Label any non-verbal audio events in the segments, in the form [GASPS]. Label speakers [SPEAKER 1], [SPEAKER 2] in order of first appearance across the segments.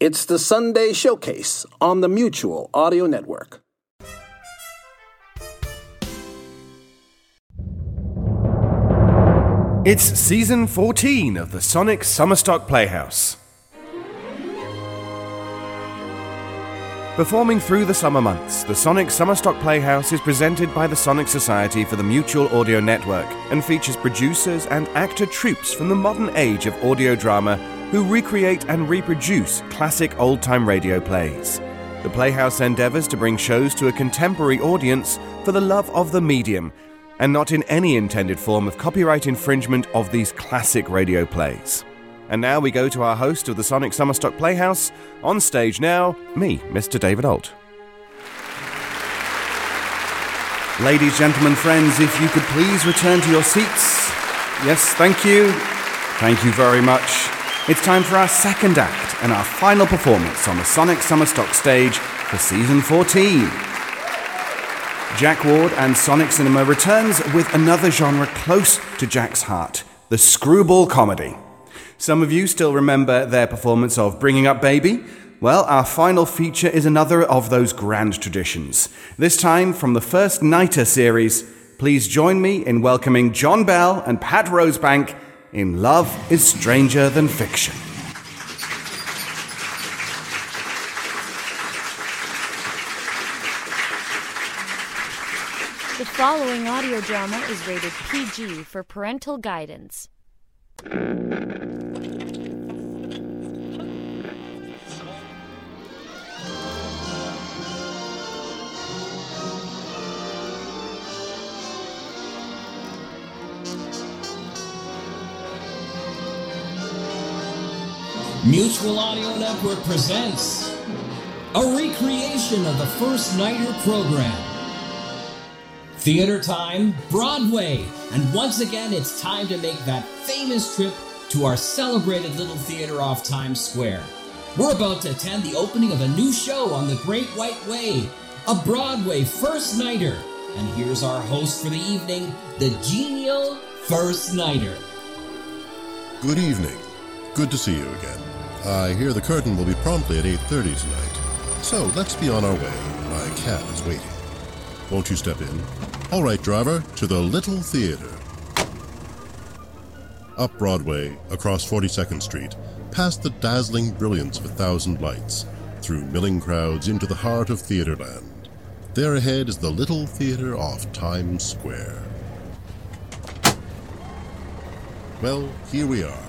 [SPEAKER 1] It's the Sunday Showcase on the Mutual Audio Network.
[SPEAKER 2] It's season 14 of the Sonic Summerstock Playhouse. Performing through the summer months, the Sonic Summerstock Playhouse is presented by the Sonic Society for the Mutual Audio Network and features producers and actor troupes from the modern age of audio drama who recreate and reproduce classic old time radio plays. The Playhouse endeavors to bring shows to a contemporary audience for the love of the medium and not in any intended form of copyright infringement of these classic radio plays. And now we go to our host of the Sonic Summerstock Playhouse. On stage now, me, Mr. David Ault.
[SPEAKER 3] Ladies, gentlemen, friends, if you could please return to your seats. Yes, thank you. Thank you very much. It's time for our second act and our final performance on the Sonic Summerstock stage for season 14. Jack Ward and Sonic Cinema returns with another genre close to Jack's heart the screwball comedy. Some of you still remember their performance of Bringing Up Baby. Well, our final feature is another of those grand traditions. This time from the first Nighter series. Please join me in welcoming John Bell and Patte Rosebank in Love is Stranger Than Fiction.
[SPEAKER 4] The following audio drama is rated PG for parental guidance.
[SPEAKER 5] Mutual Audio Network presents a recreation of the first Nighter program. Theater time, Broadway, and once again it's time to make that famous trip to our celebrated little theater off Times Square. We're about to attend the opening of a new show on the Great White Way, a Broadway first nighter. And here's our host for the evening, the genial first nighter.
[SPEAKER 6] Good evening. Good to see you again. I hear the curtain will be promptly at 8.30 tonight. So let's be on our way. My cab is waiting. Won't you step in? All right, driver, to the Little Theater. Up Broadway, across 42nd Street, past the dazzling brilliance of a thousand lights, through milling crowds into the heart of Theaterland. There ahead is the Little Theater off Times Square. Well, here we are.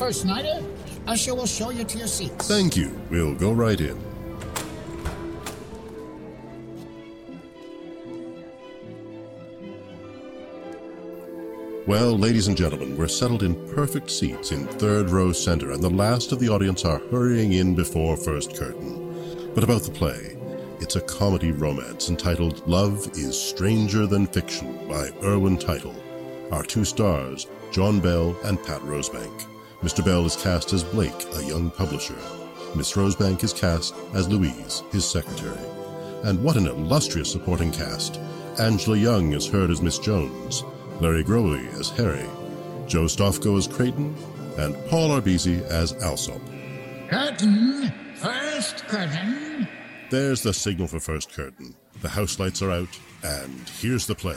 [SPEAKER 7] First Nighter. Usher will show you to your seats.
[SPEAKER 6] Thank you. We'll go right in. Well, ladies and gentlemen, we're settled in perfect seats in third row center, and the last of the audience are hurrying in before first curtain. But about the play, it's a comedy romance entitled Love is Stranger Than Fiction by Irwin Title. Our two stars, John Bell and Patte Rosebank. Mr. Bell is cast as Blake, a young publisher. Miss Rosebank is cast as Louise, his secretary. And what an illustrious supporting cast! Angela Young is heard as Miss Jones, Larry Groebe as Harry, Joe Stofko as Creighton, and Paul Arbisi as Alsop.
[SPEAKER 7] Curtain. First curtain.
[SPEAKER 6] There's the signal for first curtain. The house lights are out, and here's the play.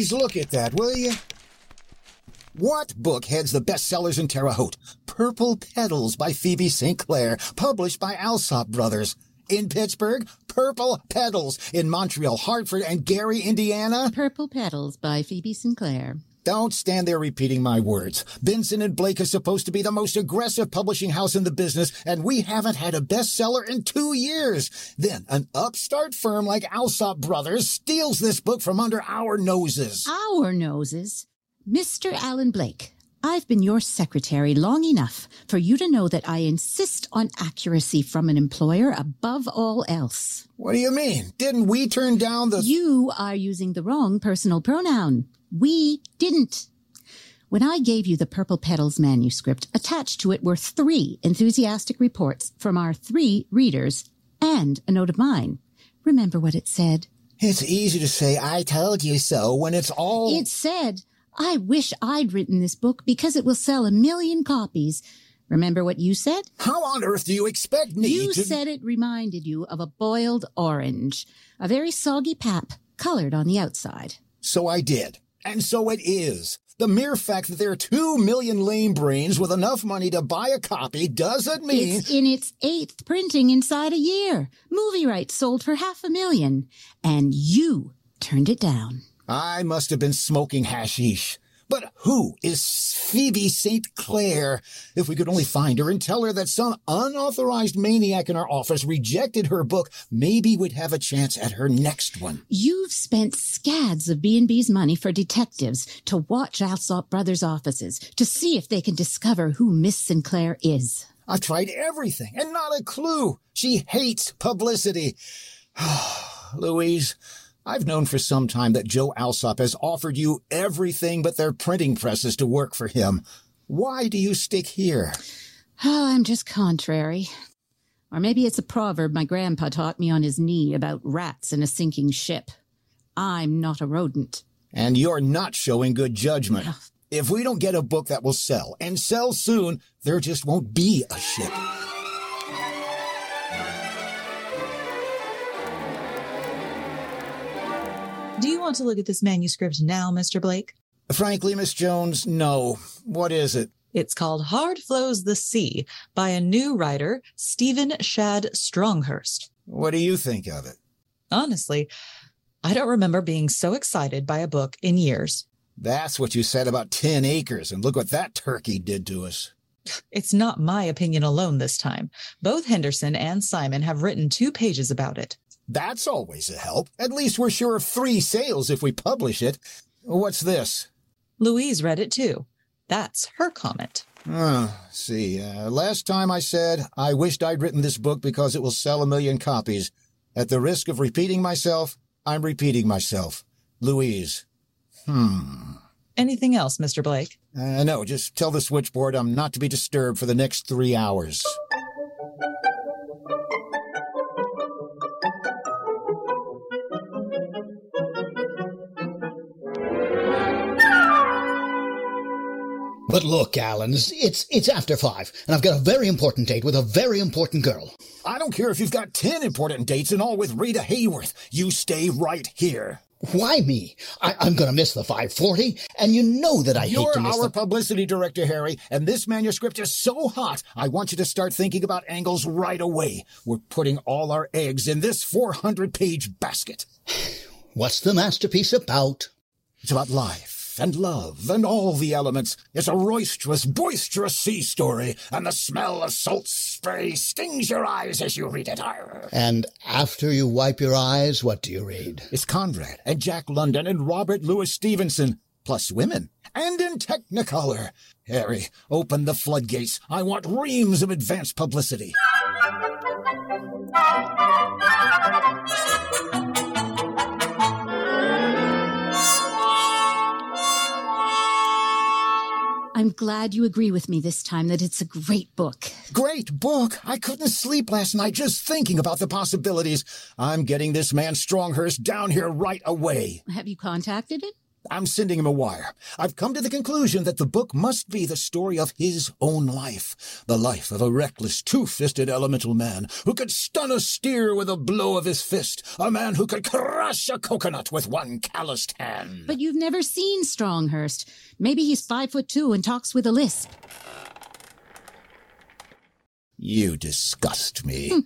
[SPEAKER 7] Louise, look at that, will you? What book heads the bestsellers in Terre Haute? Purple Petals by Phoebe St. Clair, published by Alsop Brothers. In Pittsburgh, Purple Petals. In Montreal, Hartford, and Gary, Indiana.
[SPEAKER 8] Purple Petals by Phoebe Sinclair.
[SPEAKER 7] Don't stand there repeating my words. Benson and Blake is supposed to be the most aggressive publishing house in the business, and we haven't had a bestseller in two years. Then an upstart firm like Alsop Brothers steals this book from under our noses.
[SPEAKER 8] Our noses? Mr. Alan Blake, I've been your secretary long enough for you to know that I insist on accuracy from an employer above all else.
[SPEAKER 7] What do you mean? Didn't we turn down the...
[SPEAKER 8] You are using the wrong personal pronoun. We didn't. When I gave you the Purple Petals manuscript, attached to it were three enthusiastic reports from our three readers and a note of mine. Remember what it said?
[SPEAKER 7] It's easy to say, I told you so, when it's all...
[SPEAKER 8] It said, I wish I'd written this book because it will sell a million copies. Remember what you said?
[SPEAKER 7] How on earth do you expect me
[SPEAKER 8] You
[SPEAKER 7] to...
[SPEAKER 8] said it reminded you of a boiled orange, a very soggy pap, colored on the outside.
[SPEAKER 7] So I did. And so it is. The mere fact that there are two million lame brains with enough money to buy a copy doesn't mean...
[SPEAKER 8] It's in its eighth printing inside a year. Movie rights sold for half a million. And you turned it down.
[SPEAKER 7] I must have been smoking hashish. But who is Phoebe St. Clair? If we could only find her and tell her that some unauthorized maniac in our office rejected her book, maybe we'd have a chance at her next one.
[SPEAKER 8] You've spent scads of B&B's money for detectives to watch Alsop Brothers' offices to see if they can discover who Miss Sinclair is.
[SPEAKER 7] I've tried everything and not a clue. She hates publicity. [SIGHS] Louise, I've known for some time that Joe Alsop has offered you everything but their printing presses to work for him. Why do you stick here?
[SPEAKER 8] Oh, [SIGHS] I'm just contrary. Or maybe it's a proverb my grandpa taught me on his knee about rats in a sinking ship. I'm not a rodent.
[SPEAKER 7] And you're not showing good judgment. If we don't get a book that will sell, and sell soon, there just won't be a ship.
[SPEAKER 9] Do you want to look at this manuscript now, Mr. Blake?
[SPEAKER 7] Frankly, Miss Jones, no. What is it?
[SPEAKER 9] It's called Hard Flows the Sea by a new writer, Stephen Shad Stronghurst.
[SPEAKER 7] What do you think of it?
[SPEAKER 9] Honestly, I don't remember being so excited by a book in years.
[SPEAKER 7] That's what you said about 10 acres, and look what that turkey did to us.
[SPEAKER 9] It's not my opinion alone this time. Both Henderson and Simon have written two pages about it.
[SPEAKER 7] That's always a help. At least we're sure of three sales if we publish it. What's this?
[SPEAKER 9] Louise read it too. That's her comment.
[SPEAKER 7] Oh, see, uh, last time I said I wished I'd written this book because it will sell a million copies. At the risk of repeating myself, I'm repeating myself. Louise. Hmm.
[SPEAKER 9] Anything else, Mr. Blake?
[SPEAKER 7] Uh, no, just tell the switchboard I'm not to be disturbed for the next three hours.
[SPEAKER 10] But look, Alan, it's, it's after five, and I've got a very important date with a very important girl.
[SPEAKER 7] I don't care if you've got ten important dates and all with Rita Hayworth. You stay right here.
[SPEAKER 10] Why me? I, I'm going to miss the 540, and you know that I hate
[SPEAKER 7] You're
[SPEAKER 10] to miss
[SPEAKER 7] our
[SPEAKER 10] the...
[SPEAKER 7] publicity director, Harry, and this manuscript is so hot, I want you to start thinking about angles right away. We're putting all our eggs in this 400 page basket. [SIGHS]
[SPEAKER 10] What's the masterpiece about?
[SPEAKER 7] It's about life and love and all the elements. It's a roisterous, boisterous sea story, and the smell of salt spray stings your eyes as you read it.
[SPEAKER 10] And after you wipe your eyes, what do you read?
[SPEAKER 7] It's Conrad and Jack London and Robert Louis Stevenson, plus women, and in Technicolor. Harry, open the floodgates. I want reams of advance publicity.
[SPEAKER 8] I'm glad you agree with me this time that it's a great book.
[SPEAKER 7] Great book. I couldn't sleep last night just thinking about the possibilities. I'm getting this man Stronghurst down here right away.
[SPEAKER 8] Have you contacted him?
[SPEAKER 7] I'm sending him a wire. I've come to the conclusion that the book must be the story of his own life. The life of a reckless, two-fisted elemental man who could stun a steer with a blow of his fist. A man who could crush a coconut with one calloused hand.
[SPEAKER 8] But you've never seen Stronghurst. Maybe he's five foot two and talks with a lisp.
[SPEAKER 7] You disgust me. Hmm.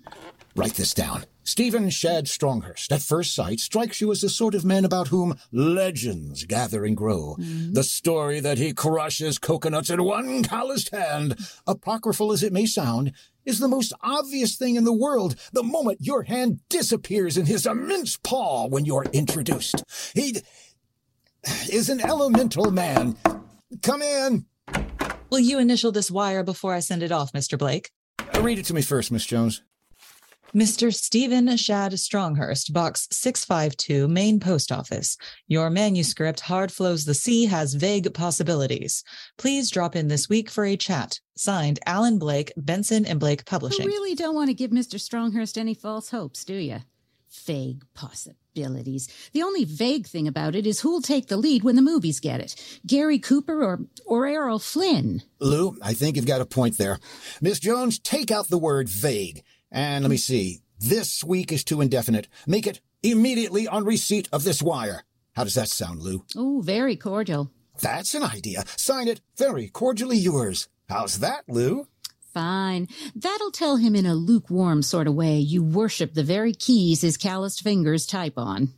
[SPEAKER 7] Write this down. Stephen Shad Stronghurst, at first sight, strikes you as the sort of man about whom legends gather and grow. Mm-hmm. The story that he crushes coconuts in one calloused hand, apocryphal as it may sound, is the most obvious thing in the world the moment your hand disappears in his immense paw when you're introduced. He is an elemental man. Come in.
[SPEAKER 9] Will you initial this wire before I send it off, Mr. Blake?
[SPEAKER 7] Read it to me first, Miss Jones.
[SPEAKER 9] Mr. Stephen Shad Stronghurst, Box 652, Main Post Office. Your manuscript, Hard Flows the Sea, has vague possibilities. Please drop in this week for a chat. Signed, Alan Blake, Benson and Blake
[SPEAKER 8] You
[SPEAKER 9] Publishing.
[SPEAKER 8] really don't want to give Mr. Stronghurst any false hopes, do you? Vague possibilities. The only vague thing about it is who'll take the lead when the movies get it. Gary Cooper or, or Errol Flynn.
[SPEAKER 7] Lou, I think you've got a point there. Miss Jones, take out the word vague. And let me see. This week is too indefinite. Make it immediately on receipt of this wire. How does that sound, Lou?
[SPEAKER 8] Oh, very cordial.
[SPEAKER 7] That's an idea. Sign it very cordially yours. How's that, Lou?
[SPEAKER 8] Fine. That'll tell him in a lukewarm sort of way you worship the very keys his calloused fingers type on.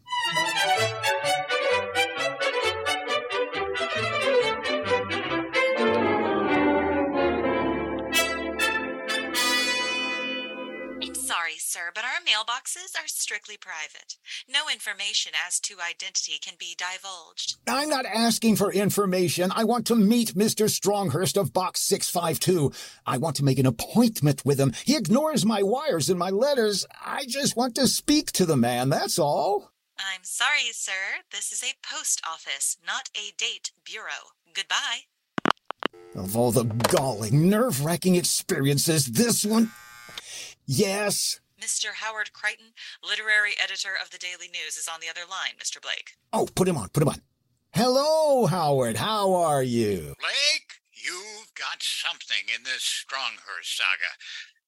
[SPEAKER 11] Mailboxes are strictly private. No information as to identity can be divulged.
[SPEAKER 7] I'm not asking for information. I want to meet Mr. Stronghurst of Box 652. I want to make an appointment with him. He ignores my wires and my letters. I just want to speak to the man, that's all.
[SPEAKER 11] I'm sorry, sir. This is a post office, not a date bureau. Goodbye.
[SPEAKER 7] Of all the galling, nerve wracking experiences, this one. Yes.
[SPEAKER 11] Mr. Howard Creighton, literary editor of the Daily News, is on the other line, Mr. Blake.
[SPEAKER 7] Oh, put him on, put him on. Hello, Howard. How are you?
[SPEAKER 12] Blake, you've got something in this Stronghurst saga.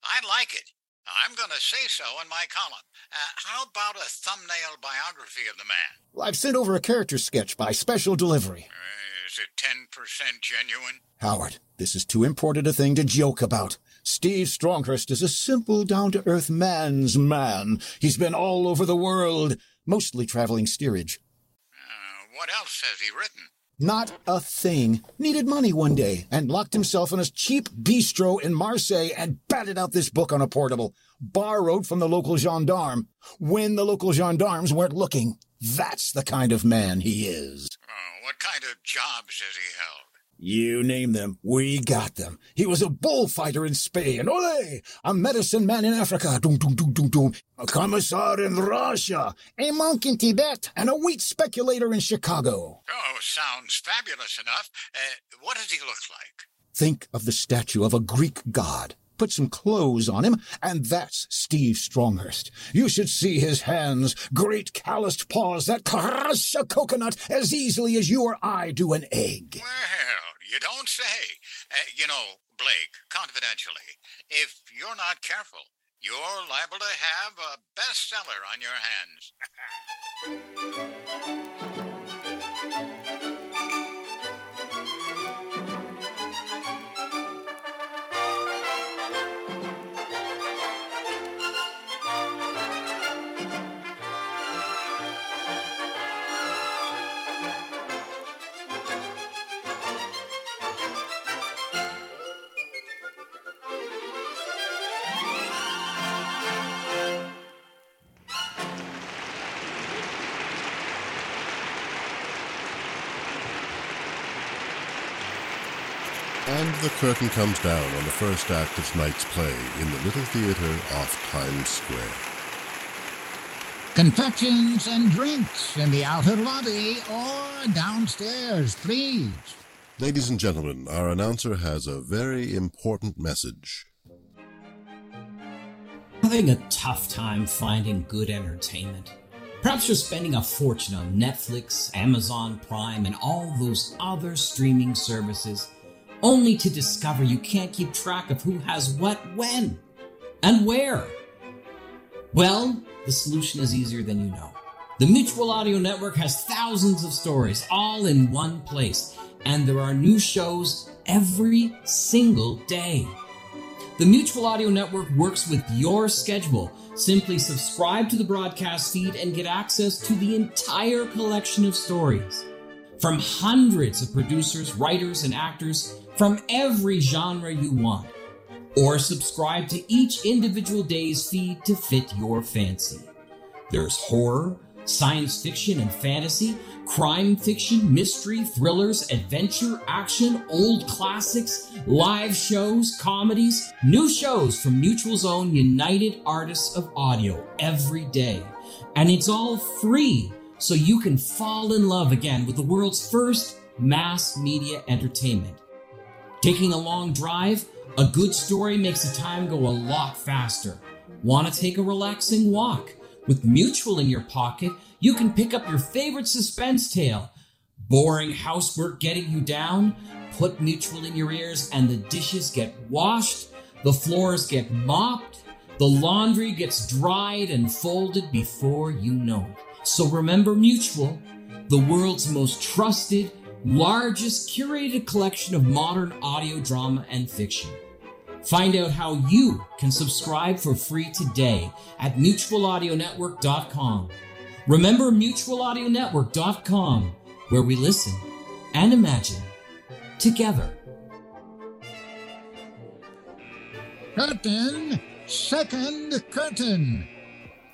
[SPEAKER 12] I like it. I'm going to say so in my column. Uh, how about a thumbnail biography of the man?
[SPEAKER 7] Well, I've sent over a character sketch by special delivery.
[SPEAKER 12] Uh, is it 10% genuine?
[SPEAKER 7] Howard, this is too important a thing to joke about. Steve Stronghurst is a simple, down to earth man's man. He's been all over the world, mostly traveling steerage.
[SPEAKER 12] Uh, what else has he written?
[SPEAKER 7] Not a thing. Needed money one day and locked himself in a cheap bistro in Marseille and batted out this book on a portable. Borrowed from the local gendarme when the local gendarmes weren't looking. That's the kind of man he is.
[SPEAKER 12] Oh, what kind of jobs has he held?
[SPEAKER 7] You name them, we got them. He was a bullfighter in Spain, ole! A medicine man in Africa, doom, doom, doom, doom, doom. A commissar in Russia, a monk in Tibet, and a wheat speculator in Chicago.
[SPEAKER 12] Oh, sounds fabulous enough. Uh, what does he look like?
[SPEAKER 7] Think of the statue of a Greek god. Put some clothes on him, and that's Steve Stronghurst. You should see his hands, great calloused paws that crush a coconut as easily as you or I do an egg.
[SPEAKER 12] Well, you don't say. Uh, you know, Blake, confidentially, if you're not careful, you're liable to have a bestseller on your hands. [LAUGHS]
[SPEAKER 6] And the curtain comes down on the first act of tonight's play in the Little Theater off Times Square.
[SPEAKER 13] Confections and drinks in the outer lobby or downstairs, please.
[SPEAKER 6] Ladies and gentlemen, our announcer has a very important message.
[SPEAKER 5] Having a tough time finding good entertainment? Perhaps you're spending a fortune on Netflix, Amazon Prime, and all those other streaming services, only to discover you can't keep track of who has what when and where. Well, the solution is easier than you know. The Mutual Audio Network has thousands of stories all in one place, and there are new shows every single day. The Mutual Audio Network works with your schedule. Simply subscribe to the broadcast feed and get access to the entire collection of stories. From hundreds of producers, writers, and actors from every genre you want. Or subscribe to each individual day's feed to fit your fancy. There's horror, science fiction and fantasy, crime fiction, mystery, thrillers, adventure, action, old classics, live shows, comedies, new shows from Mutual's own United Artists of Audio every day. And it's all free, so you can fall in love again with the world's first mass media entertainment. Taking a long drive? A good story makes the time go a lot faster. Want to take a relaxing walk? With Mutual in your pocket, you can pick up your favorite suspense tale. Boring housework getting you down? Put Mutual in your ears and the dishes get washed, the floors get mopped, the laundry gets dried and folded before you know it. So remember Mutual, the world's most trusted, largest curated collection of modern audio drama and fiction. Find out how you can subscribe for free today at mutualaudionetwork.com. Remember mutualaudionetwork.com, where we listen and imagine together.
[SPEAKER 13] Curtain! Second curtain!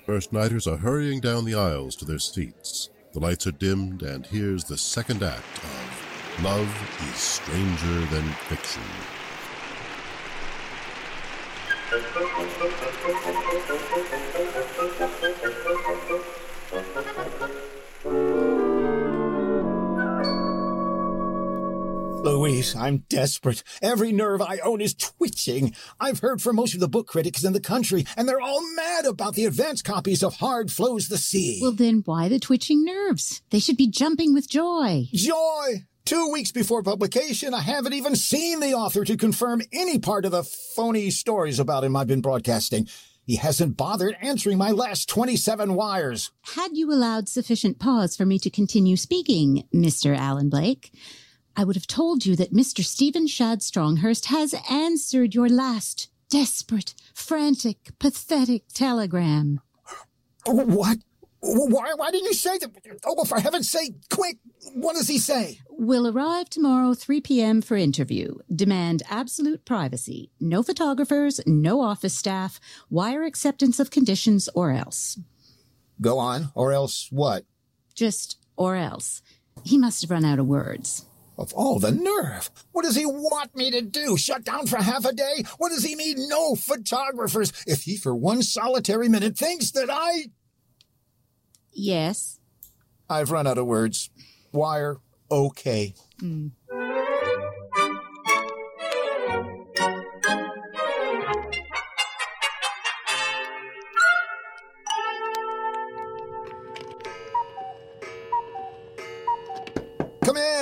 [SPEAKER 6] First nighters are hurrying down the aisles to their seats. The lights are dimmed, and here's the second act of Love is Stranger Than Fiction. [LAUGHS]
[SPEAKER 7] Louise, I'm desperate. Every nerve I own is twitching. I've heard from most of the book critics in the country, and they're all mad about the advance copies of Hard Flows the Sea.
[SPEAKER 8] Well, then why the twitching nerves? They should be jumping with joy.
[SPEAKER 7] Joy! Two weeks before publication, I haven't even seen the author to confirm any part of the phony stories about him I've been broadcasting. He hasn't bothered answering my last 27 wires.
[SPEAKER 8] Had you allowed sufficient pause for me to continue speaking, Mr. Alan Blake, I would have told you that Mr. Stephen Shad Stronghurst has answered your last desperate, frantic, pathetic telegram.
[SPEAKER 7] What? Why, why didn't you say that? Oh, for heaven's sake, quick! What does he say?
[SPEAKER 8] Will arrive tomorrow, 3 p.m. for interview. Demand absolute privacy. No photographers, no office staff, wire acceptance of conditions, or else.
[SPEAKER 7] Go on, or else what?
[SPEAKER 8] Just or else. He must have run out of words.
[SPEAKER 7] Of all the nerve! What does he want me to do? Shut down for half a day? What does he mean, no photographers? If he for one solitary minute thinks that I.
[SPEAKER 8] Yes.
[SPEAKER 7] I've run out of words. Wire, okay.
[SPEAKER 8] Mm.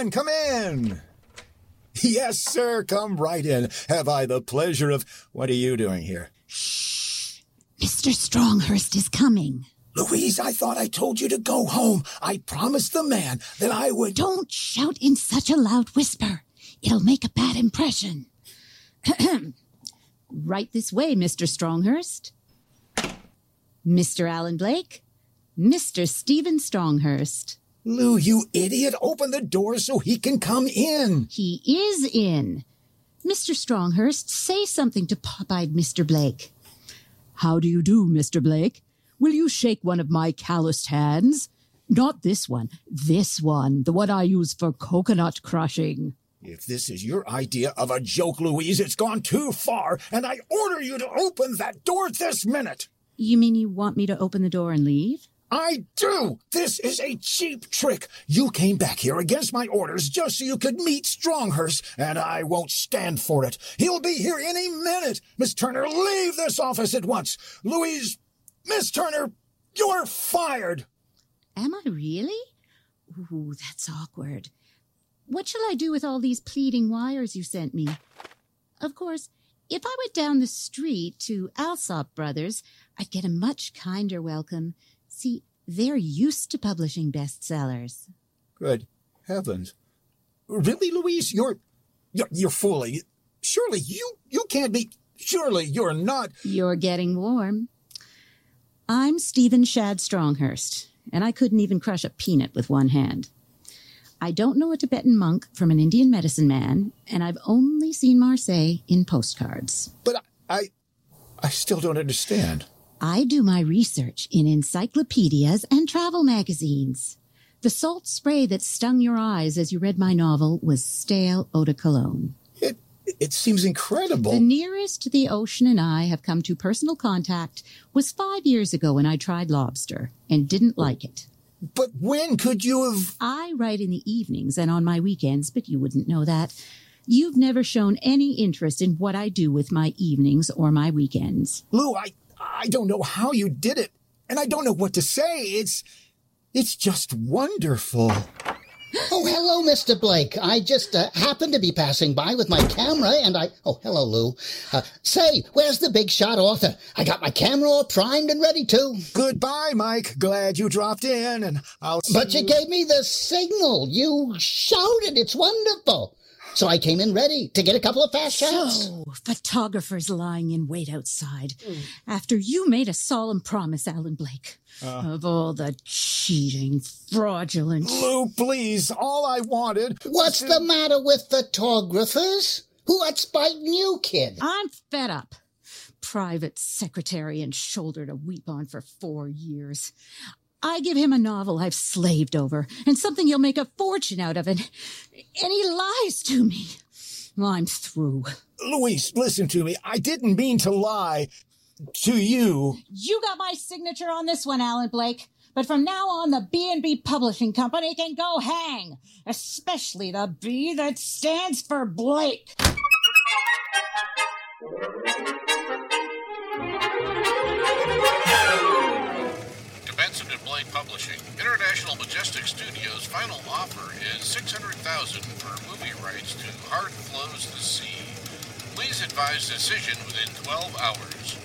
[SPEAKER 7] In, come in. Yes, sir, come right in. Have I the pleasure of. What are you doing here? Shh.
[SPEAKER 8] Mr. Stronghurst is coming.
[SPEAKER 7] Louise, I thought I told you to go home. I promised the man that I would.
[SPEAKER 8] Don't shout in such a loud whisper. It'll make a bad impression. [CLEARS THROAT] right this way, Mr. Stronghurst. Mr. Alan Blake. Mr. Stephen Stronghurst.
[SPEAKER 7] Lou, you idiot, open the door so he can come in.
[SPEAKER 8] He is in. Mr. Stronghurst, say something to pop-eyed Mr. Blake.
[SPEAKER 14] How do you do, Mr. Blake? Will you shake one of my calloused hands? Not this one, this one, the one I use for coconut crushing.
[SPEAKER 7] If this is your idea of a joke, Louise, it's gone too far, and I order you to open that door this minute.
[SPEAKER 8] You mean you want me to open the door and leave?
[SPEAKER 7] I do! This is a cheap trick. You came back here against my orders just so you could meet Stronghurst, and I won't stand for it. He'll be here any minute. Miss Turner, leave this office at once. Louise, Miss Turner, you're fired.
[SPEAKER 8] Am I really? Ooh, that's awkward. What shall I do with all these pleading wires you sent me? Of course, if I went down the street to Alsop Brothers, I'd get a much kinder welcome. See, they're used to publishing bestsellers.
[SPEAKER 7] Good heavens. Really, Louise? You're, you're, you're fooling. Surely you, you can't be, surely you're not.
[SPEAKER 8] You're getting warm. I'm Stephen Shad Stronghurst, and I couldn't even crush a peanut with one hand. I don't know a Tibetan monk from an Indian medicine man, and I've only seen Marseille in postcards.
[SPEAKER 7] But I, I, I still don't understand.
[SPEAKER 8] I do my research in encyclopedias and travel magazines. The salt spray that stung your eyes as you read my novel was stale eau de cologne.
[SPEAKER 7] It, it seems incredible.
[SPEAKER 8] The nearest the ocean and I have come to personal contact was five years ago when I tried lobster and didn't like it.
[SPEAKER 7] But when could you have?
[SPEAKER 8] I write in the evenings and on my weekends, but you wouldn't know that. You've never shown any interest in what I do with my evenings or my weekends.
[SPEAKER 7] Lou, I, I don't know how you did it, and I don't know what to say. It's, it's just wonderful.
[SPEAKER 14] Oh, hello, Mr. Blake. I just uh, happened to be passing by with my camera, and I. Oh, hello, Lou. Uh, say, where's the big shot author? I got my camera all primed and ready to.
[SPEAKER 7] Goodbye, Mike. Glad you dropped in, and I'll.
[SPEAKER 14] But you gave me the signal. You shouted. It's wonderful. So I came in ready to get a couple of fast shots.
[SPEAKER 15] So, photographers lying in wait outside. After you made a solemn promise, Alan Blake.
[SPEAKER 7] Uh.
[SPEAKER 15] of all the cheating, fraudulent.
[SPEAKER 7] Lou, please. All I wanted.
[SPEAKER 14] What's the matter with photographers? What's biting you, kid?
[SPEAKER 15] I'm fed up. Private secretary and shoulder to weep on for four years. I give him a novel I've slaved over and something he'll make a fortune out of, and, and he lies to me. I'm through.
[SPEAKER 7] Louise, listen to me. I didn't mean to lie to you.
[SPEAKER 15] You got my signature on this one, Alan Blake. But from now on, the B&B Publishing Company can go hang, especially the B that stands for Blake.
[SPEAKER 16] International Majestic Studios' final offer is 600000 for movie rights to Hard Flows the Sea. Please advise decision within 12 hours.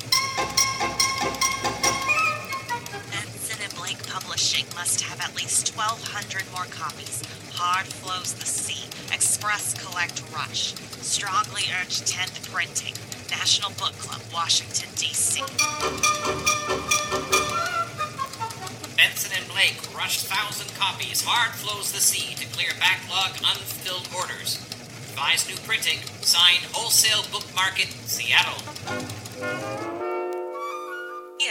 [SPEAKER 9] Benson and Blake Publishing must have at least 1,200 more copies. Hard Flows the Sea. Express Collect Rush. Strongly urge 10th printing. National Book Club, Washington, D.C.
[SPEAKER 5] Blake rushed thousand copies. Hard flows the sea to clear backlog unfilled orders. Advise new printing. Signed Wholesale Book Market, Seattle.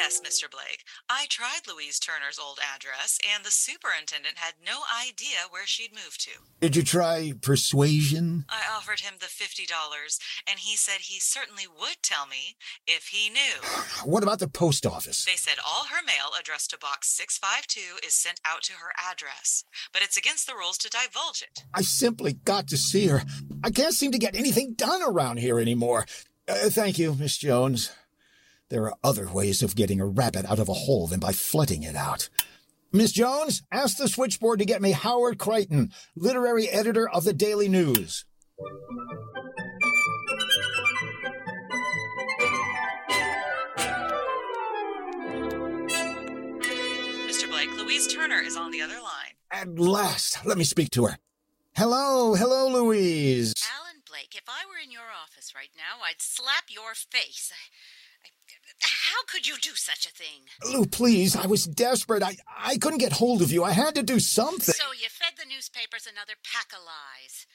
[SPEAKER 9] Yes, Mr. Blake. I tried Louise Turner's old address, and the superintendent had no idea where she'd moved to.
[SPEAKER 7] Did you try persuasion?
[SPEAKER 9] I offered him the $50, and he said he certainly would tell me if he knew. [SIGHS]
[SPEAKER 7] What about the post office?
[SPEAKER 9] They said all her mail addressed to Box 652 is sent out to her address, but it's against the rules to divulge it.
[SPEAKER 7] I simply got to see her. I can't seem to get anything done around here anymore. Uh, thank you, Miss Jones. There are other ways of getting a rabbit out of a hole than by flooding it out. Miss Jones, ask the switchboard to get me Howard Creighton, literary editor of the Daily News.
[SPEAKER 9] Mr. Blake, Louise Turner is on the other line.
[SPEAKER 7] At last, let me speak to her. Hello, hello, Louise.
[SPEAKER 17] Alan Blake, if I were in your office right now, I'd slap your face. I, how could you do such a thing?
[SPEAKER 7] Lou, please, I was desperate. I, I couldn't get hold of you. I had to do something.
[SPEAKER 17] So you fed the newspapers another pack of lies.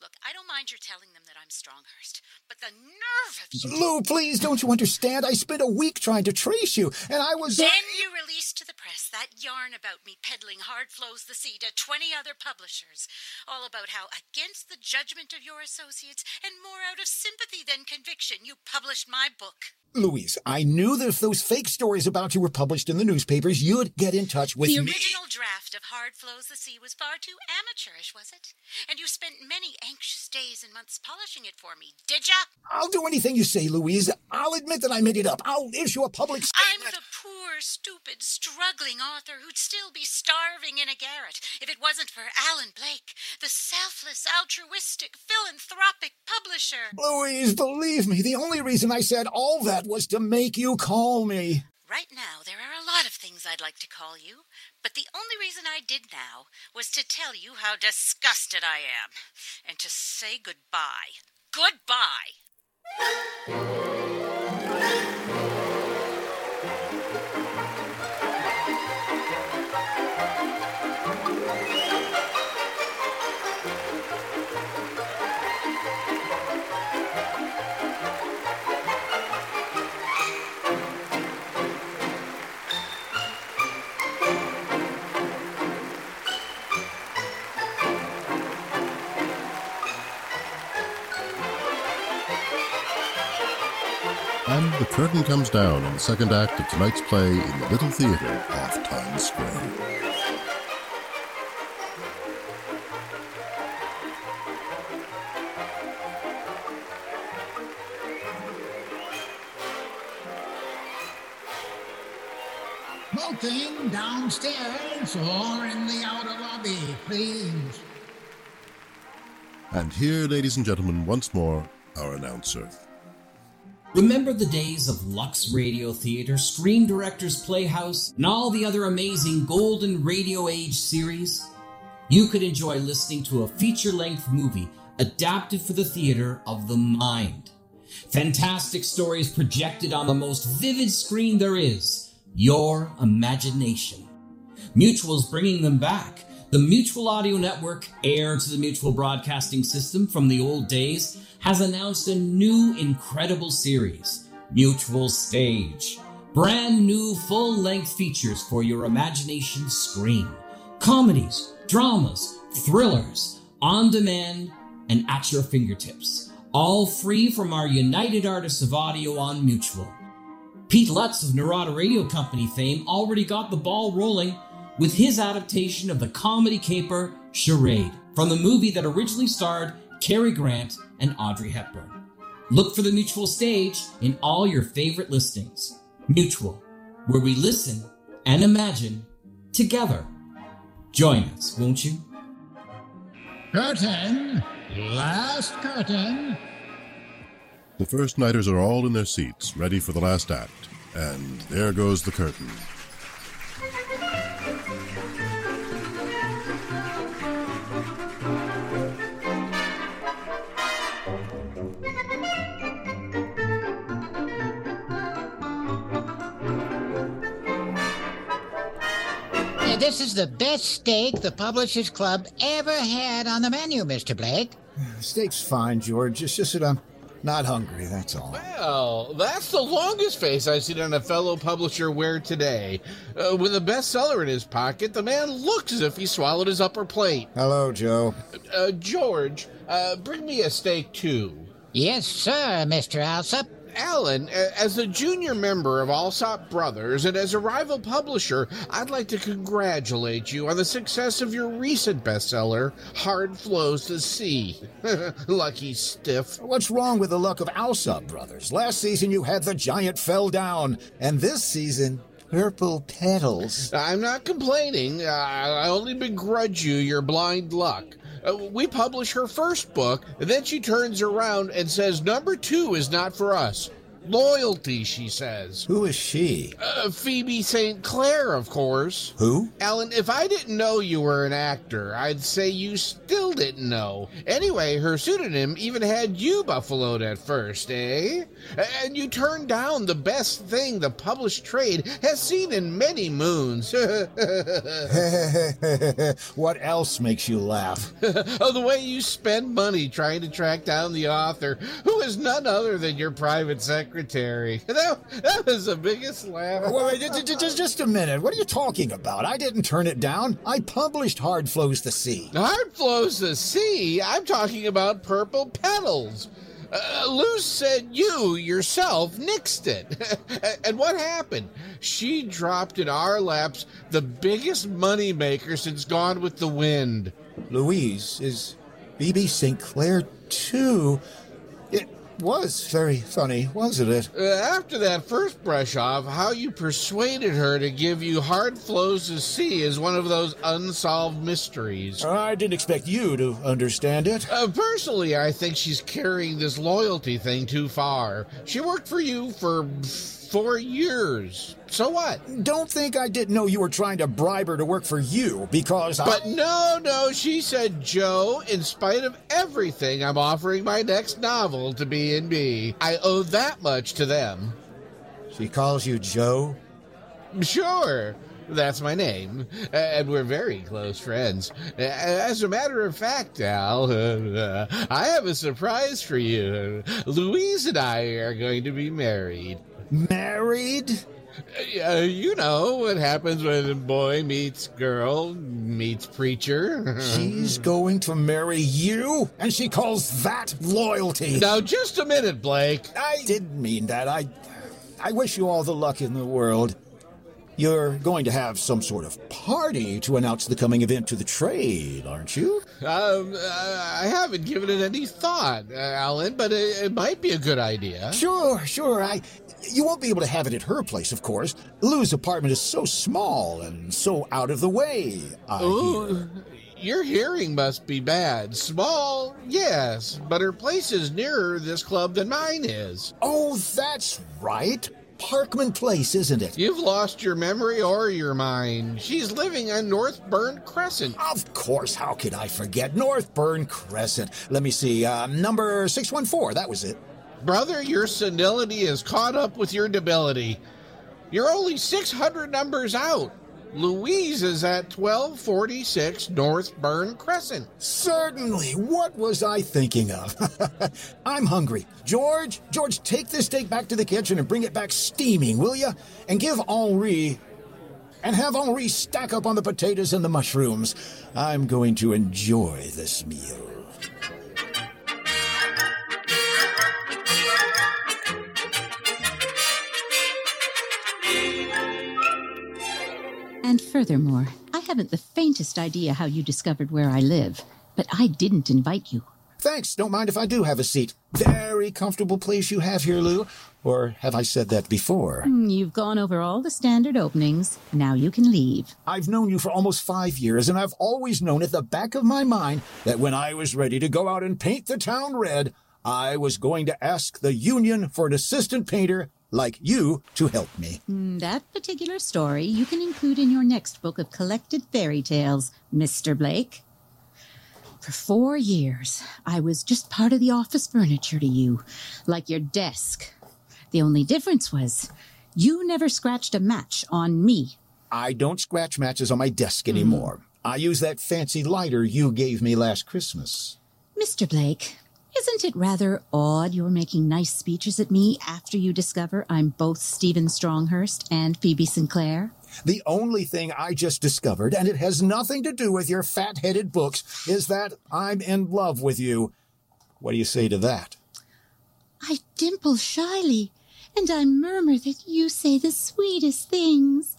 [SPEAKER 17] Look, I don't mind your telling them that I'm Stronghurst, but the nerve of you.
[SPEAKER 7] Lou, please, don't you understand? I spent a week trying to trace you, and I was.
[SPEAKER 17] Uh, then you released to the press that yarn about me peddling Hard Flows the Sea to 20 other publishers, all about how, against the judgment of your associates and more out of sympathy than conviction, you published my book.
[SPEAKER 7] Louise, I knew that if those fake stories about you were published in the newspapers, you'd get in touch with
[SPEAKER 17] the
[SPEAKER 7] me.
[SPEAKER 17] The original draft of Hard Flows the Sea was far too amateurish, was it? And you spent many anxious days and months polishing it for me, did ya?
[SPEAKER 7] I'll do anything you say, Louise. I'll admit that I made it up. I'll issue a public
[SPEAKER 17] I'm the poor
[SPEAKER 18] poor, stupid, struggling author who'd still be starving in a garret if it wasn't for Alan Blake, the selfless, altruistic, philanthropic publisher.
[SPEAKER 7] Louise, believe me, the only reason I said all that was to make you call me.
[SPEAKER 18] Right now, there are a lot of things I'd like to call you, but the only reason I did now was to tell you how disgusted I am and to say goodbye. Goodbye!
[SPEAKER 6] Curtain comes down on the second act of tonight's play in the Little Theatre off Times Square.
[SPEAKER 13] Smoking downstairs or in the outer lobby, please.
[SPEAKER 6] And here, ladies and gentlemen, once more, our announcer.
[SPEAKER 5] Remember the days of Lux Radio Theater, Screen Directors Playhouse, and all the other amazing Golden Radio Age series? You could enjoy listening to a feature length movie adapted for the theater of the mind. Fantastic stories projected on the most vivid screen there is your imagination. Mutual's bringing them back. The Mutual Audio Network, heir to the Mutual Broadcasting System from the old days, has announced a new incredible series, Mutual Stage. Brand new full length features for your imagination screen. Comedies, dramas, thrillers, on demand, and at your fingertips. All free from our United Artists of Audio on Mutual. Pete Lutz of Narada Radio Company fame already got the ball rolling with his adaptation of the comedy caper Charade from the movie that originally starred Cary Grant and Audrey Hepburn. Look for the Mutual stage in all your favorite listings. Mutual, where we listen and imagine together. Join us, won't you?
[SPEAKER 13] Curtain! Last curtain!
[SPEAKER 6] The first nighters are all in their seats, ready for the last act. And there goes the curtain.
[SPEAKER 13] This is the best steak the Publishers Club ever had on the menu, Mr. Blake. [SIGHS]
[SPEAKER 7] Steak's fine, George. It's just that I'm not hungry, that's all.
[SPEAKER 16] Well, that's the longest face I've seen on a fellow publisher wear today. Uh, with a bestseller in his pocket, the man looks as if he swallowed his upper plate.
[SPEAKER 7] Hello, Joe.
[SPEAKER 16] Uh, George, uh, bring me a steak too.
[SPEAKER 13] Yes, sir, Mr. Alsop.
[SPEAKER 16] Alan, as a junior member of Alsop Brothers and as a rival publisher, I'd like to congratulate you on the success of your recent bestseller, Hard Flows to Sea. [LAUGHS] Lucky stiff.
[SPEAKER 7] What's wrong with the luck of Alsop Brothers? Last season you had The Giant Fell Down, and this season, Purple Petals.
[SPEAKER 16] I'm not complaining. I I only begrudge you your blind luck. Uh, we publish her first book, and then she turns around and says number two is not for us. Loyalty, she says.
[SPEAKER 7] Who is she?
[SPEAKER 16] Uh, Phoebe St. Clair, of course.
[SPEAKER 7] Who?
[SPEAKER 16] Alan, if I didn't know you were an actor, I'd say you still didn't know. Anyway, her pseudonym even had you buffaloed at first, eh? And you turned down the best thing the published trade has seen in many moons. [LAUGHS]
[SPEAKER 7] what else makes you laugh? [LAUGHS]
[SPEAKER 16] oh, the way you spend money trying to track down the author, who is none other than your private secretary. [LAUGHS] That, that was the biggest laugh.
[SPEAKER 7] Wait, wait, ju- ju- just, just a minute. What are you talking about? I didn't turn it down. I published Hard Flows the Sea.
[SPEAKER 16] Hard flows the sea. I'm talking about purple petals. Uh, Luz said you yourself nixed it. [LAUGHS] and what happened? She dropped in our laps the biggest moneymaker since Gone with the Wind.
[SPEAKER 7] Louise is Phoebe St. Clair, too. Was very funny, wasn't it?
[SPEAKER 16] Uh, after that first brush off, how you persuaded her to give you hard flows to sea is one of those unsolved mysteries.
[SPEAKER 7] I didn't expect you to understand it.
[SPEAKER 16] Uh, personally, I think she's carrying this loyalty thing too far. She worked for you for four years. So what?
[SPEAKER 7] Don't think I didn't know you were trying to bribe her to work for you because I.
[SPEAKER 16] But no, no, she said, Joe, in spite of everything, I'm offering my next novel to B&B. I owe that much to them.
[SPEAKER 7] She calls you Joe?
[SPEAKER 16] Sure. That's my name, and we're very close friends. As a matter of fact, Al, [LAUGHS] I have a surprise for you. Louise and I are going to be married.
[SPEAKER 7] Married?
[SPEAKER 16] Uh, you know what happens when a boy meets girl, meets preacher. [LAUGHS]
[SPEAKER 7] She's going to marry you? And she calls that loyalty?
[SPEAKER 16] Now, just a minute, Blake.
[SPEAKER 7] I didn't mean that. I. I wish you all the luck in the world. You're going to have some sort of party to announce the coming event to the trade, aren't you?
[SPEAKER 16] Um, I haven't given it any thought, uh, Alan, but it, it might be a good idea.
[SPEAKER 7] Sure, sure. I. You won't be able to have it at her place, of course. Lou's apartment is so small and so out of the way. I
[SPEAKER 16] Ooh,
[SPEAKER 7] hear.
[SPEAKER 16] your hearing must be bad. Small, yes, but her place is nearer this club than mine is.
[SPEAKER 7] Oh, that's right. Parkman Place, isn't it?
[SPEAKER 16] You've lost your memory or your mind. She's living on North Burn Crescent.
[SPEAKER 7] Of course, how could I forget? North Burn Crescent. Let me see. Uh, number 614, that was it.
[SPEAKER 16] Brother, your senility is caught up with your debility. You're only 600 numbers out. Louise is at 1246 North Burn Crescent.
[SPEAKER 7] Certainly. What was I thinking of? [LAUGHS] I'm hungry. George, George, take this steak back to the kitchen and bring it back steaming, will you? And give Henri. And have Henri stack up on the potatoes and the mushrooms. I'm going to enjoy this meal.
[SPEAKER 8] And furthermore, I haven't the faintest idea how you discovered where I live, but I didn't invite you.
[SPEAKER 7] Thanks. Don't mind if I do have a seat. Very comfortable place you have here, Lou. Or have I said that before?
[SPEAKER 8] Hmm, You've gone over all the standard openings. Now you can leave.
[SPEAKER 7] I've known you for almost five years, and I've always known at the back of my mind that when I was ready to go out and paint the town red, I was going to ask the union for an assistant painter like you to help me.
[SPEAKER 8] Hmm, That particular story you can include in your next book of collected fairy tales, Mr. Blake. For four years, I was just part of the office furniture to you, like your desk. The only difference was you never scratched a match on me.
[SPEAKER 7] I don't scratch matches on my desk anymore. I use that fancy lighter you gave me last Christmas.
[SPEAKER 8] Mr. Blake, isn't it rather odd you're making nice speeches at me after you discover I'm both Stephen Stronghurst and Phoebe St. Clair?
[SPEAKER 7] The only thing I just discovered, and it has nothing to do with your fat headed books, is that I'm in love with you. What do you say to that?
[SPEAKER 8] I dimple shyly, and I murmur that you say the sweetest things.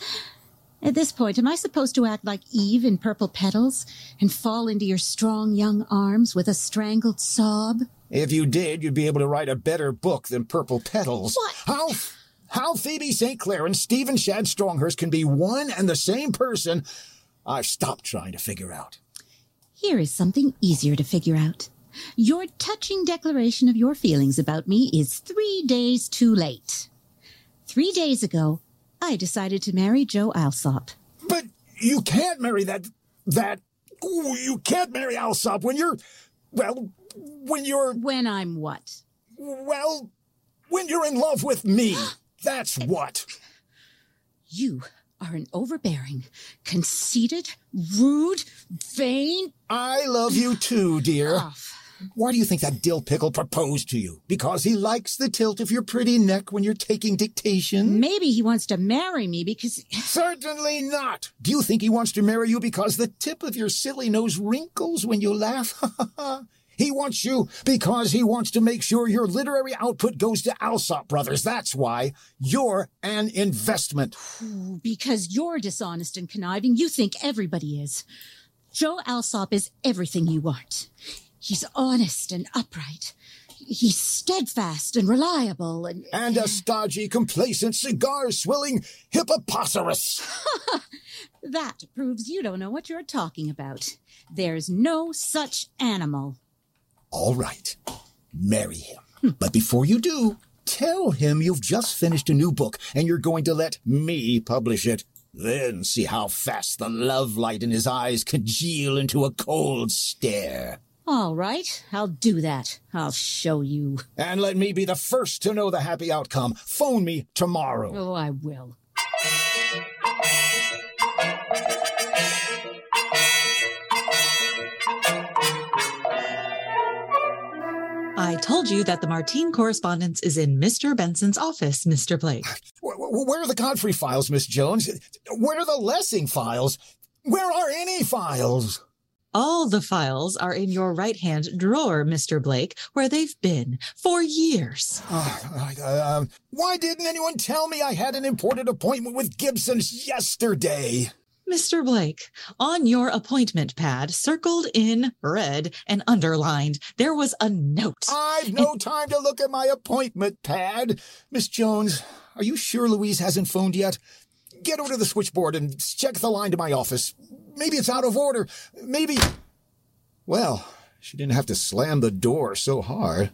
[SPEAKER 8] At this point, am I supposed to act like Eve in Purple Petals and fall into your strong young arms with a strangled sob?
[SPEAKER 7] If you did, you'd be able to write a better book than Purple Petals.
[SPEAKER 8] What?
[SPEAKER 7] How, how Phoebe St. Clair and Stephen Shad Stronghurst can be one and the same person, I've stopped trying to figure out.
[SPEAKER 8] Here is something easier to figure out. Your touching declaration of your feelings about me is three days too late. Three days ago, I decided to marry Joe Alsop.
[SPEAKER 7] But you can't marry that, that, ooh, you can't marry Alsop when you're, well, when you're,
[SPEAKER 8] When I'm what?
[SPEAKER 7] well, when you're in love with me. [GASPS] That's what.
[SPEAKER 8] You are an overbearing, conceited, rude, vain.
[SPEAKER 7] I love you too, dear.
[SPEAKER 8] Off.
[SPEAKER 7] Why do you think that dill pickle proposed to you? Because he likes the tilt of your pretty neck when you're taking dictation?
[SPEAKER 8] Maybe he wants to marry me because. [LAUGHS]
[SPEAKER 7] Certainly not. Do you think he wants to marry you because the tip of your silly nose wrinkles when you laugh? [LAUGHS] he wants you because he wants to make sure your literary output goes to Alsop Brothers. That's why you're an investment.
[SPEAKER 8] Because you're dishonest and conniving, you think everybody is. Joe Alsop is everything you want. He's honest and upright. He's steadfast and reliable and.
[SPEAKER 7] And a stodgy, complacent, cigar swilling hippopotamus. [LAUGHS]
[SPEAKER 8] that proves you don't know what you're talking about. There's no such animal.
[SPEAKER 7] All right. Marry him. Hmm. But before you do, tell him you've just finished a new book and you're going to let me publish it. Then see how fast the love light in his eyes congeal into a cold stare.
[SPEAKER 8] All right, I'll do that. I'll show you.
[SPEAKER 7] And let me be the first to know the happy outcome. Phone me tomorrow.
[SPEAKER 8] Oh, I will.
[SPEAKER 9] I told you that the Martine correspondence is in Mr. Benson's office, Mr. Blake.
[SPEAKER 7] Where, where are the Godfrey files, Miss Jones? Where are the Lessing files? Where are any files?
[SPEAKER 9] All the files are in your right hand drawer, Mr. Blake, where they've been for years.
[SPEAKER 7] Uh, uh, why didn't anyone tell me I had an important appointment with Gibson's yesterday?
[SPEAKER 9] Mr. Blake, on your appointment pad, circled in red and underlined, there was a note.
[SPEAKER 7] I've no time to look at my appointment pad. Miss Jones, are you sure Louise hasn't phoned yet? Get over to the switchboard and check the line to my office. Maybe it's out of order. Maybe. Well, she didn't have to slam the door so hard.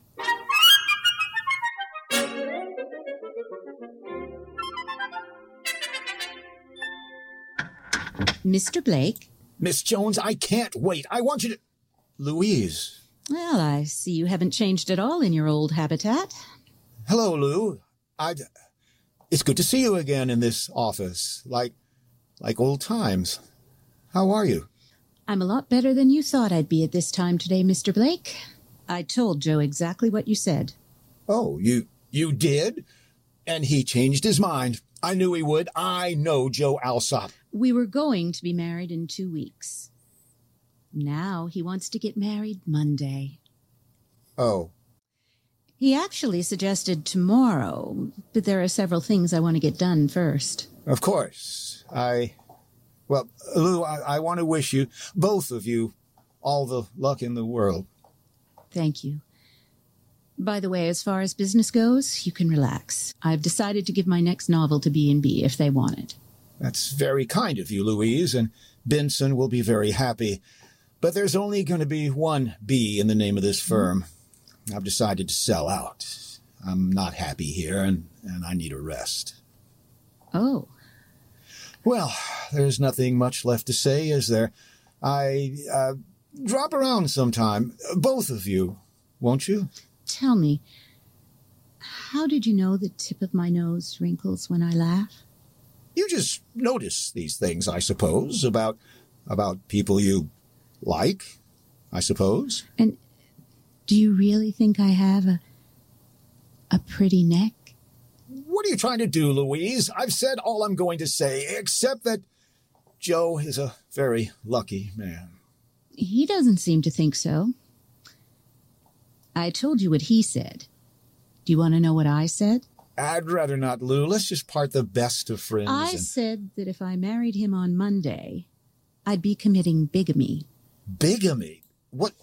[SPEAKER 8] Mr. Blake?
[SPEAKER 7] Miss Jones, I can't wait. I want you to. Louise.
[SPEAKER 8] Well, I see you haven't changed at all in your old habitat.
[SPEAKER 7] Hello, Lou. I. It's good to see you again in this office, like, like old times. How are you?
[SPEAKER 8] I'm a lot better than you thought I'd be at this time today, Mr. Blake. I told Joe exactly what you said.
[SPEAKER 7] Oh, you you did? And he changed his mind. I knew he would. I know Joe Alsop.
[SPEAKER 8] We were going to be married in two weeks. Now he wants to get married Monday.
[SPEAKER 7] Oh.
[SPEAKER 8] He actually suggested tomorrow, but there are several things I want to get done first.
[SPEAKER 7] Of course. I. Well, Lou, I, I want to wish you, both of you, all the luck in the world.
[SPEAKER 8] Thank you. By the way, as far as business goes, you can relax. I've decided to give my next novel to B&B if they want it.
[SPEAKER 7] That's very kind of you, Louise, and Benson will be very happy. But there's only going to be one B in the name of this mm-hmm. firm. I've decided to sell out. I'm not happy here, and, and I need a rest.
[SPEAKER 8] Oh.
[SPEAKER 7] Well, there's nothing much left to say, is there? I uh, drop around sometime, both of you, won't you?
[SPEAKER 8] Tell me, how did you know the tip of my nose wrinkles when I laugh?
[SPEAKER 7] You just notice these things, I suppose, about about people you like, I suppose.
[SPEAKER 8] And do you really think I have a a pretty neck?
[SPEAKER 7] What are you trying to do, Louise? I've said all I'm going to say, except that Joe is a very lucky man.
[SPEAKER 8] He doesn't seem to think so. I told you what he said. Do you want to know what I said?
[SPEAKER 7] I'd rather not, Lou. Let's just part the best of friends.
[SPEAKER 8] I
[SPEAKER 7] and-
[SPEAKER 8] said that if I married him on Monday, I'd be committing bigamy.
[SPEAKER 7] Bigamy? What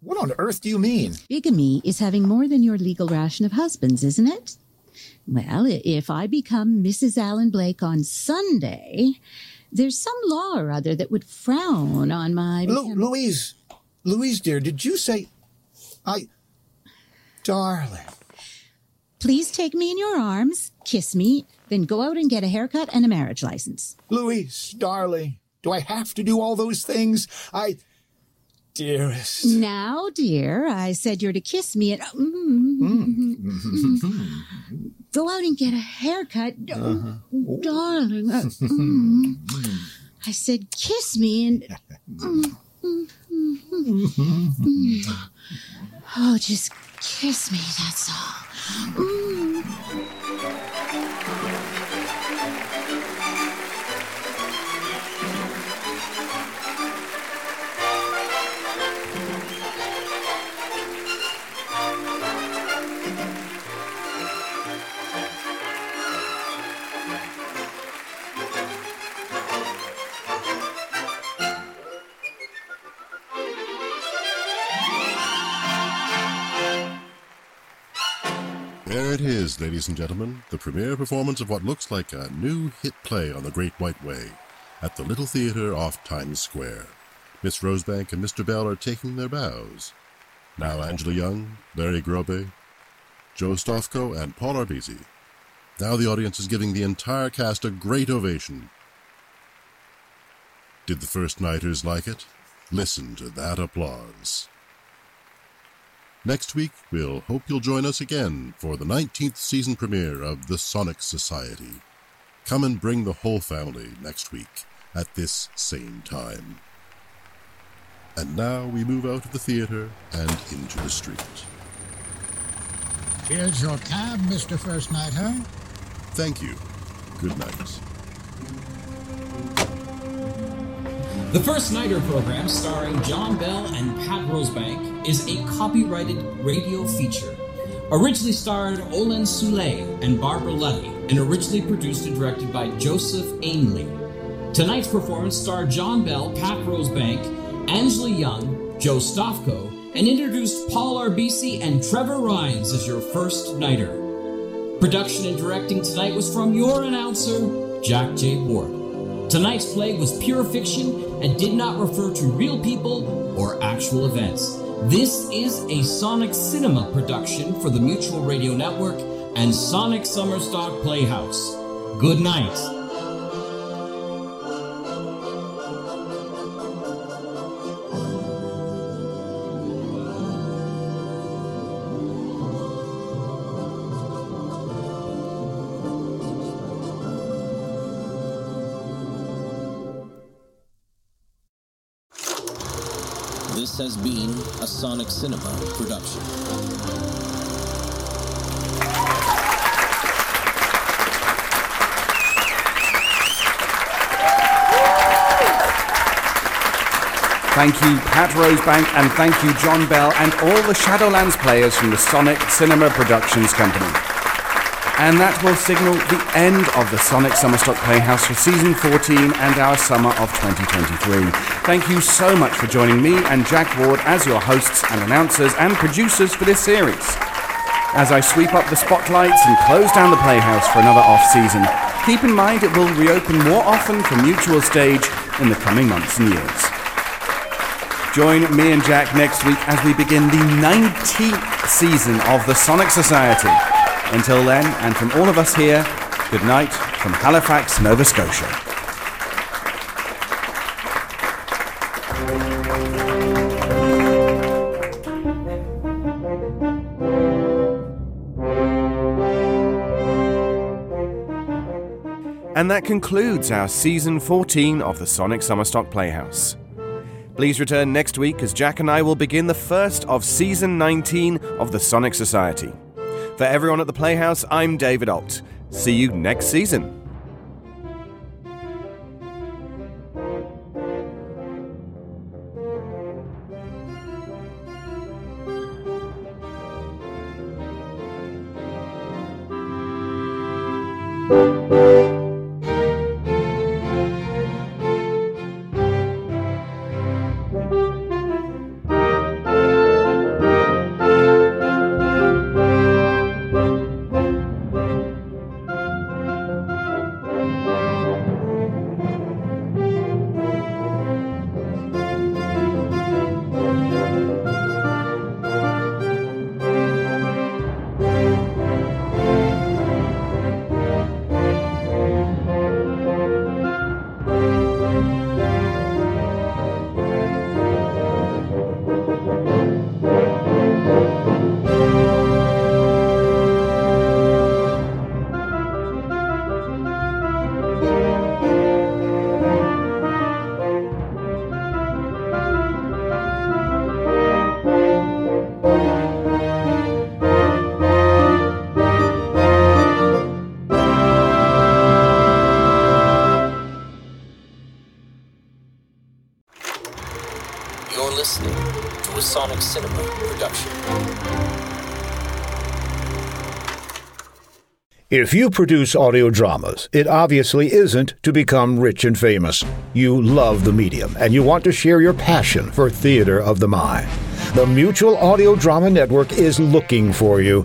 [SPEAKER 7] what on earth do you mean?
[SPEAKER 8] Bigamy is having more than your legal ration of husbands, isn't it? Well, if I become Mrs. Allen Blake on Sunday, there's some law or other that would frown on my.
[SPEAKER 7] Lu- Louise, Louise, dear, did you say I darling?
[SPEAKER 8] Please take me in your arms, kiss me, then go out and get a haircut and a marriage license.
[SPEAKER 7] Louise, darling, do I have to do all those things? I dearest.
[SPEAKER 8] Now, dear, I said you're to kiss me and. Mm-hmm, mm-hmm. Go out and get a haircut. Oh, darling. uh, mm. I said, kiss me and. [LAUGHS] Oh, just kiss me, that's all.
[SPEAKER 6] Is, ladies and gentlemen, the premiere performance of what looks like a new hit play on the Great White Way at the Little Theatre off Times Square. Miss Rosebank and Mr. Bell are taking their bows. Now Angela Young, Larry Groebe, Joe Stofko, and Paul Arbisi. Now the audience is giving the entire cast a great ovation. Did the first nighters like it? Listen to that applause. Next week, we'll hope you'll join us again for the 19th season premiere of The Sonic Society. Come and bring the whole family next week at this same time. And now we move out of the theater and into the street.
[SPEAKER 13] Here's your cab, Mr. First Nighter.
[SPEAKER 6] Thank you. Good night.
[SPEAKER 5] The First Nighter program, starring John Bell and Patte Rosebank, is a copyrighted radio feature. Originally starred Olan Soule and Barbara Luddy, and originally produced and directed by Joseph Ainley. Tonight's performance starred John Bell, Patte Rosebank, Angela Young, Joe Stofko, and introduced Paul Arbisi and Trevor Rines as your first nighter. Production and directing tonight was from your announcer, Jack J. Ward. Tonight's play was pure fiction and did not refer to real people or actual events. This is a Sonic Cinema production for the Mutual Radio Network and Sonic Summerstock Playhouse. Good night.
[SPEAKER 19] Sonic Cinema production.
[SPEAKER 3] Thank you, Patte Rosebank, and thank you, John Bell, and all the Shadowlands players from the Sonic Cinema Productions Company. And that will signal the end of the Sonic Summerstock Playhouse for season 14 and our summer of 2023. Thank you so much for joining me and Jack Ward as your hosts and announcers and producers for this series. As I sweep up the spotlights and close down the Playhouse for another off season, keep in mind it will reopen more often for Mutual Stage in the coming months and years. Join me and Jack next week as we begin the 19th season of the Sonic Society. Until then, and from all of us here, good night from Halifax, Nova Scotia.
[SPEAKER 2] And that concludes our season 14 of the Sonic Summerstock Playhouse. Please return next week as Jack and I will begin the first of season 19 of the Sonic Society. For everyone at the Playhouse, I'm David Ault. See you next season.
[SPEAKER 20] If you produce audio dramas, it obviously isn't to become rich and famous. You love the medium and you want to share your passion for theater of the mind. The Mutual Audio Drama Network is looking for you.